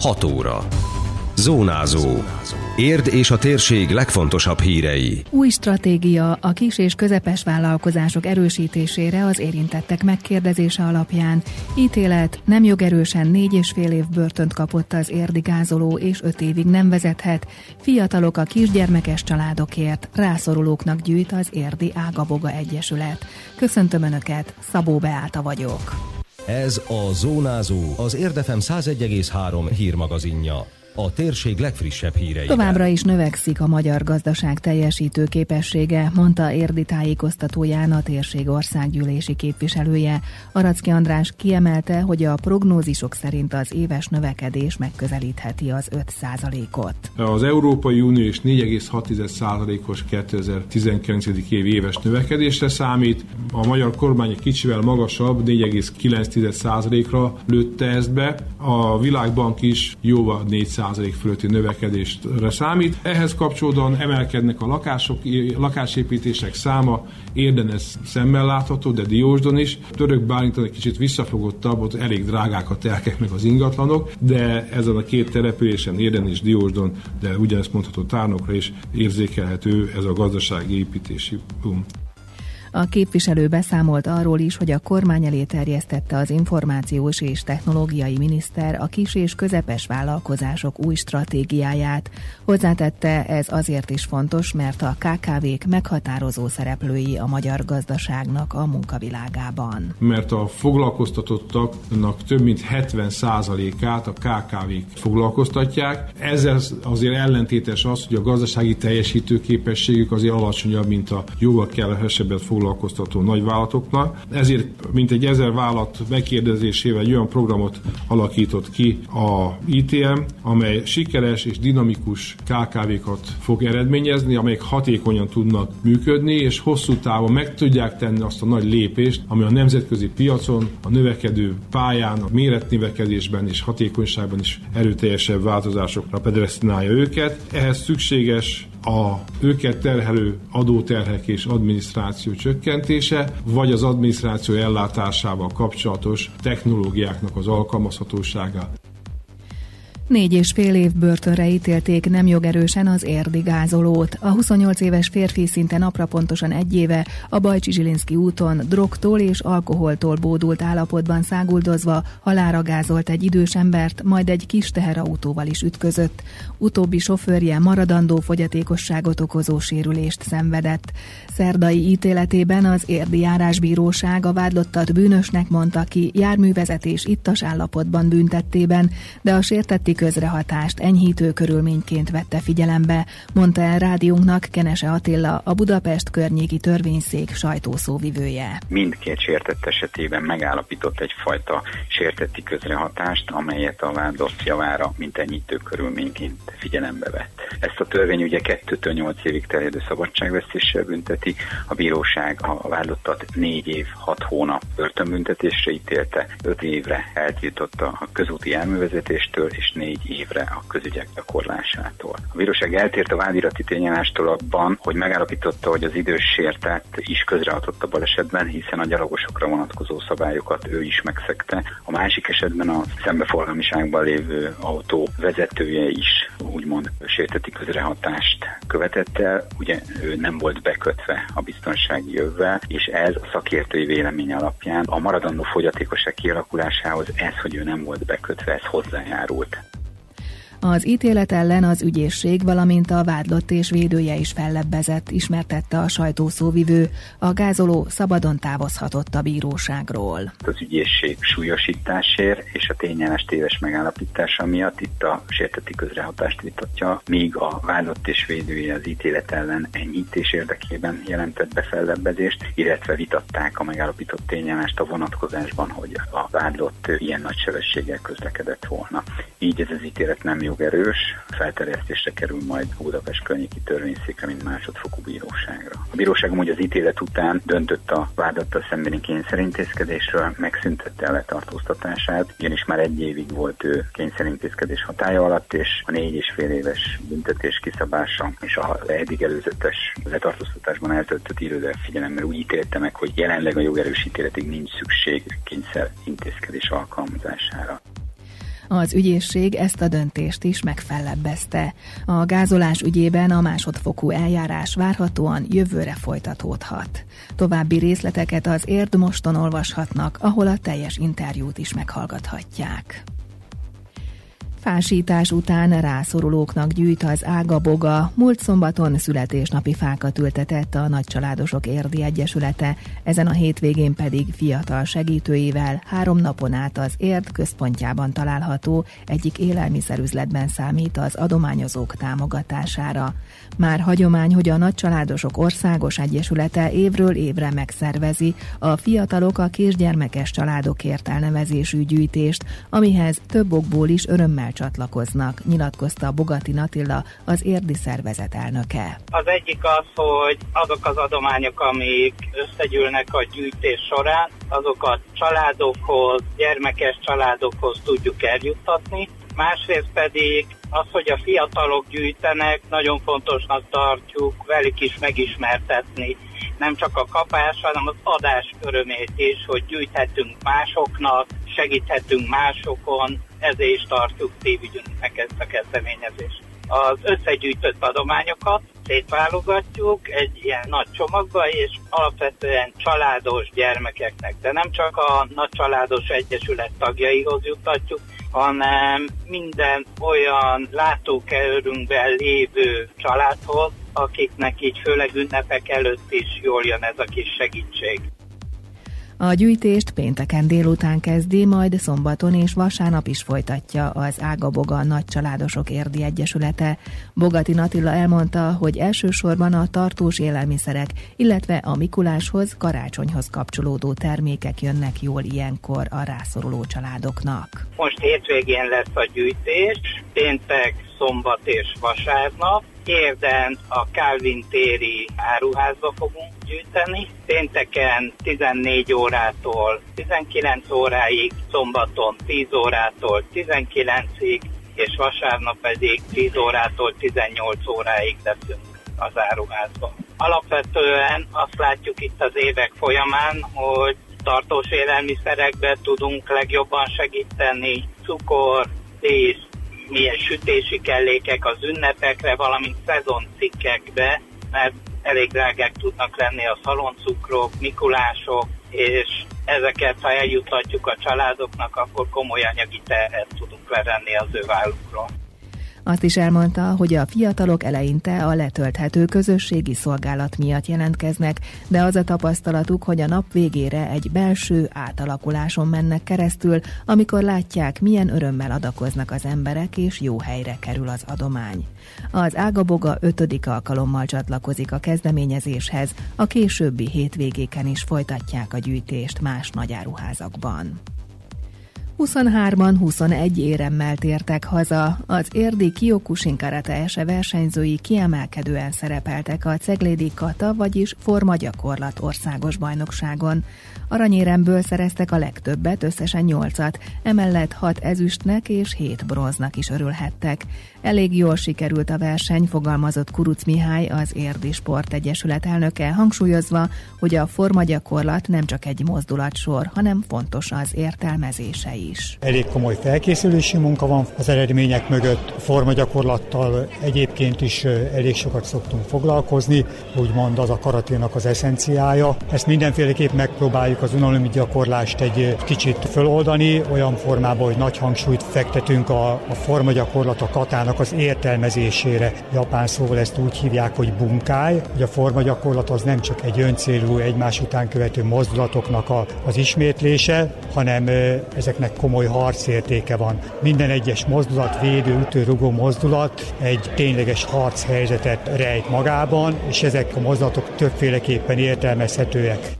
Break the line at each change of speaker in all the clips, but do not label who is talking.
6 óra. Zónázó. Érd és a térség legfontosabb hírei.
Új stratégia a kis és közepes vállalkozások erősítésére az érintettek megkérdezése alapján. Ítélet nem jogerősen négy és fél év börtönt kapott az érdi gázoló és öt évig nem vezethet. Fiatalok a kisgyermekes családokért, rászorulóknak gyűjt az Érdi Ágaboga Egyesület. Köszöntöm Önöket, Szabó Beáta vagyok.
Ez a Zónázó, az Érdefem 101,3 hírmagazinja a térség legfrissebb hírei.
Továbbra is növekszik a magyar gazdaság teljesítő képessége, mondta Érdi tájékoztatóján a térség országgyűlési képviselője. Aracki András kiemelte, hogy a prognózisok szerint az éves növekedés megközelítheti az 5%-ot.
Az Európai Unió is 4,6%-os 2019. év éves növekedésre számít. A magyar kormány egy kicsivel magasabb, 4,9%-ra lőtte ezt be. A Világbank is jóval 4 10% fölötti növekedésre számít. Ehhez kapcsolódóan emelkednek a lakások, lakásépítések száma, érden ez szemmel látható, de Diósdon is. Török Bálinton egy kicsit visszafogottabb, ott elég drágák a telkek meg az ingatlanok, de ezen a két településen, érden és Diósdon, de ugyanezt mondható Tárnokra is érzékelhető ez a gazdasági építési boom.
A képviselő beszámolt arról is, hogy a kormány elé terjesztette az információs és technológiai miniszter a kis és közepes vállalkozások új stratégiáját. Hozzátette, ez azért is fontos, mert a KKV-k meghatározó szereplői a magyar gazdaságnak a munkavilágában.
Mert a foglalkoztatottaknak több mint 70%-át a KKV-k foglalkoztatják. Ezzel azért ellentétes az, hogy a gazdasági teljesítőképességük azért alacsonyabb, mint a jóval kevesebbet foglalkoztató foglalkoztató nagyvállalatoknak. Ezért mintegy ezer vállalat megkérdezésével egy olyan programot alakított ki a ITM, amely sikeres és dinamikus KKV-kat fog eredményezni, amelyek hatékonyan tudnak működni, és hosszú távon meg tudják tenni azt a nagy lépést, ami a nemzetközi piacon, a növekedő pályán, a méretnövekedésben és hatékonyságban is erőteljesebb változásokra predestinálja őket. Ehhez szükséges a őket terhelő adóterhek és adminisztráció csökkentése, vagy az adminisztráció ellátásával kapcsolatos technológiáknak az alkalmazhatósága.
Négy és fél év börtönre ítélték nem jogerősen az érdi gázolót. A 28 éves férfi szinte napra pontosan egy éve a Bajcsi Zsilinszki úton drogtól és alkoholtól bódult állapotban száguldozva halára gázolt egy idős embert, majd egy kis teherautóval is ütközött. Utóbbi sofőrje maradandó fogyatékosságot okozó sérülést szenvedett. Szerdai ítéletében az érdi járásbíróság a vádlottat bűnösnek mondta ki járművezetés ittas állapotban büntettében, de a sértetti közrehatást enyhítő körülményként vette figyelembe, mondta el rádiónknak Kenese Attila, a Budapest környéki törvényszék sajtószóvivője.
Mindkét sértett esetében megállapított egyfajta sértetti közrehatást, amelyet a vádlott javára mint enyhítő körülményként figyelembe vett. Ezt a törvény ugye 2 8 évig terjedő szabadságvesztéssel bünteti, a bíróság a vádlottat 4 év, 6 hónap börtönbüntetésre ítélte, 5 évre eltiltotta a közúti járművezetéstől, és 4 négy évre a közügyek gyakorlásától. A bíróság eltért a vádirati tényállástól abban, hogy megállapította, hogy az idős sértett is közreadott a balesetben, hiszen a gyalogosokra vonatkozó szabályokat ő is megszegte. A másik esetben a szembeforgalmiságban lévő autó vezetője is úgymond sérteti közrehatást követett el, ugye ő nem volt bekötve a biztonsági jövvel, és ez a szakértői vélemény alapján a maradandó fogyatékosság kialakulásához ez, hogy ő nem volt bekötve, ez hozzájárult.
Az ítélet ellen az ügyészség, valamint a vádlott és védője is fellebbezett, ismertette a sajtószóvivő. A gázoló szabadon távozhatott a bíróságról.
Az ügyészség súlyosításért és a tényállás téves megállapítása miatt itt a sérteti közrehatást vitatja, míg a vádlott és védője az ítélet ellen enyhítés érdekében jelentett be fellebbezést, illetve vitatták a megállapított tényállást a vonatkozásban, hogy a vádlott ilyen nagy sebességgel közlekedett volna. Így ez az ítélet nem jogerős, felterjesztésre kerül majd Budapest környéki törvényszékre, mint másodfokú bíróságra. A bíróság úgy az ítélet után döntött a vádattal szembeni kényszerintézkedésről, megszüntette a letartóztatását, ugyanis már egy évig volt ő kényszerintézkedés hatája alatt, és a négy és fél éves büntetés kiszabása és a eddig előzetes letartóztatásban eltöltött időre figyelemmel úgy ítélte meg, hogy jelenleg a jogerős ítéletig nincs szükség kényszer intézkedés alkalmazására.
Az ügyészség ezt a döntést is megfellebbezte. A gázolás ügyében a másodfokú eljárás várhatóan jövőre folytatódhat. További részleteket az Érd moston olvashatnak, ahol a teljes interjút is meghallgathatják. Fásítás után rászorulóknak gyűjt az Ágaboga. Múlt szombaton születésnapi fákat ültetett a Nagycsaládosok Érdi Egyesülete, ezen a hétvégén pedig fiatal segítőivel három napon át az Érd központjában található egyik élelmiszerüzletben számít az adományozók támogatására. Már hagyomány, hogy a Nagycsaládosok Országos Egyesülete évről évre megszervezi a fiatalok a kisgyermekes családokért elnevezésű gyűjtést, amihez több okból is örömmel csatlakoznak, nyilatkozta Bogati Natilla, az érdi szervezet elnöke.
Az egyik az, hogy azok az adományok, amik összegyűlnek a gyűjtés során, azokat családokhoz, gyermekes családokhoz tudjuk eljuttatni, másrészt pedig az, hogy a fiatalok gyűjtenek, nagyon fontosnak tartjuk velük is megismertetni nem csak a kapás, hanem az adás örömét is, hogy gyűjthetünk másoknak, segíthetünk másokon, ezért is tartjuk szívügyünknek ezt a kezdeményezést. Az összegyűjtött adományokat szétválogatjuk egy ilyen nagy csomagba, és alapvetően családos gyermekeknek, de nem csak a nagy családos egyesület tagjaihoz juttatjuk, hanem minden olyan látókerülünkben lévő családhoz, akiknek így főleg ünnepek előtt is jól jön ez a kis segítség.
A gyűjtést pénteken délután kezdi, majd szombaton és vasárnap is folytatja az Ágaboga Nagy Családosok Érdi Egyesülete. Bogati Natilla elmondta, hogy elsősorban a tartós élelmiszerek, illetve a Mikuláshoz, karácsonyhoz kapcsolódó termékek jönnek jól ilyenkor a rászoruló családoknak.
Most hétvégén lesz a gyűjtés, péntek, szombat és vasárnap, Érden a Calvin téri áruházba fogunk gyűjteni. Pénteken 14 órától 19 óráig, szombaton 10 órától 19-ig, és vasárnap pedig 10 órától 18 óráig leszünk az áruházban. Alapvetően azt látjuk itt az évek folyamán, hogy tartós élelmiszerekbe tudunk legjobban segíteni, cukor, tész, milyen sütési kellékek az ünnepekre, valamint szezoncikkekbe, mert elég drágák tudnak lenni a szaloncukrok, mikulások, és ezeket, ha eljutatjuk a családoknak, akkor komoly anyagi terhet tudunk levenni az ő vállukról.
Azt is elmondta, hogy a fiatalok eleinte a letölthető közösségi szolgálat miatt jelentkeznek, de az a tapasztalatuk, hogy a nap végére egy belső átalakuláson mennek keresztül, amikor látják, milyen örömmel adakoznak az emberek, és jó helyre kerül az adomány. Az Ágaboga ötödik alkalommal csatlakozik a kezdeményezéshez, a későbbi hétvégéken is folytatják a gyűjtést más nagyáruházakban. 23-an 21 éremmel tértek haza. Az érdi Kyokushin Karate ese versenyzői kiemelkedően szerepeltek a Ceglédi Kata, vagyis Forma Gyakorlat országos bajnokságon. Aranyéremből szereztek a legtöbbet, összesen 8-at, emellett 6 ezüstnek és 7 bronznak is örülhettek. Elég jól sikerült a verseny, fogalmazott Kuruc Mihály, az Érdi Sport Egyesület elnöke, hangsúlyozva, hogy a formagyakorlat nem csak egy mozdulatsor, hanem fontos az értelmezése is.
Elég komoly felkészülési munka van az eredmények mögött. A formagyakorlattal egyébként is elég sokat szoktunk foglalkozni, úgymond az a karaténak az eszenciája. Ezt mindenféleképp megpróbáljuk az unalmi gyakorlást egy kicsit föloldani, olyan formában, hogy nagy hangsúlyt fektetünk a, a formagyakorlat, a katának az értelmezésére. Japán szóval ezt úgy hívják, hogy bunkáj, hogy a forma gyakorlat az nem csak egy öncélú, egymás után követő mozdulatoknak a, az ismétlése, hanem ezeknek komoly harcértéke van. Minden egyes mozdulat, védő, ütő, rugó mozdulat egy tényleges harchelyzetet rejt magában, és ezek a mozdulatok többféleképpen értelmezhetőek.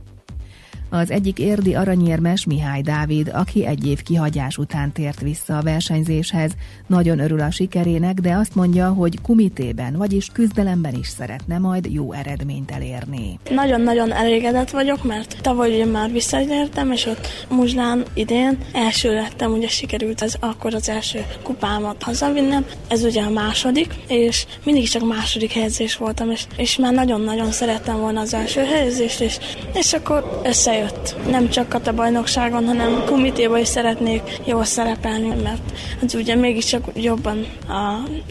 Az egyik érdi aranyérmes Mihály Dávid, aki egy év kihagyás után tért vissza a versenyzéshez. Nagyon örül a sikerének, de azt mondja, hogy kumitében, vagyis küzdelemben is szeretne majd jó eredményt elérni.
Nagyon-nagyon elégedett vagyok, mert tavaly ugye már visszaértem, és ott Muzslán idén első lettem, ugye sikerült az, akkor az első kupámat hazavinnem. Ez ugye a második, és mindig csak második helyezés voltam, és, és már nagyon-nagyon szerettem volna az első helyezést, és, és akkor összejött bejött. Nem csak a bajnokságon, hanem komitéban is szeretnék jól szerepelni, mert az ugye mégiscsak jobban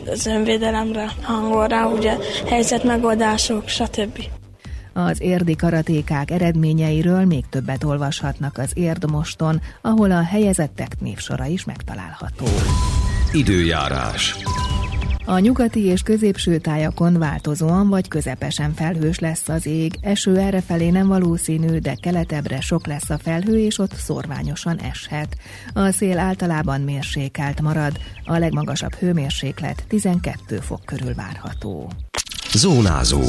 az önvédelemre hangol rá, ugye helyzetmegoldások, stb.
Az érdi karatékák eredményeiről még többet olvashatnak az Érdmoston, ahol a helyezettek névsora is megtalálható.
Időjárás.
A nyugati és középső tájakon változóan vagy közepesen felhős lesz az ég. Eső errefelé nem valószínű, de keletebbre sok lesz a felhő, és ott szorványosan eshet. A szél általában mérsékelt marad, a legmagasabb hőmérséklet 12 fok körül várható.
Zónázó.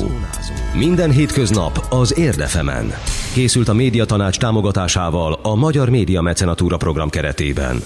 Minden hétköznap az Érdefemen. Készült a médiatanács támogatásával a Magyar Média Mecenatúra program keretében.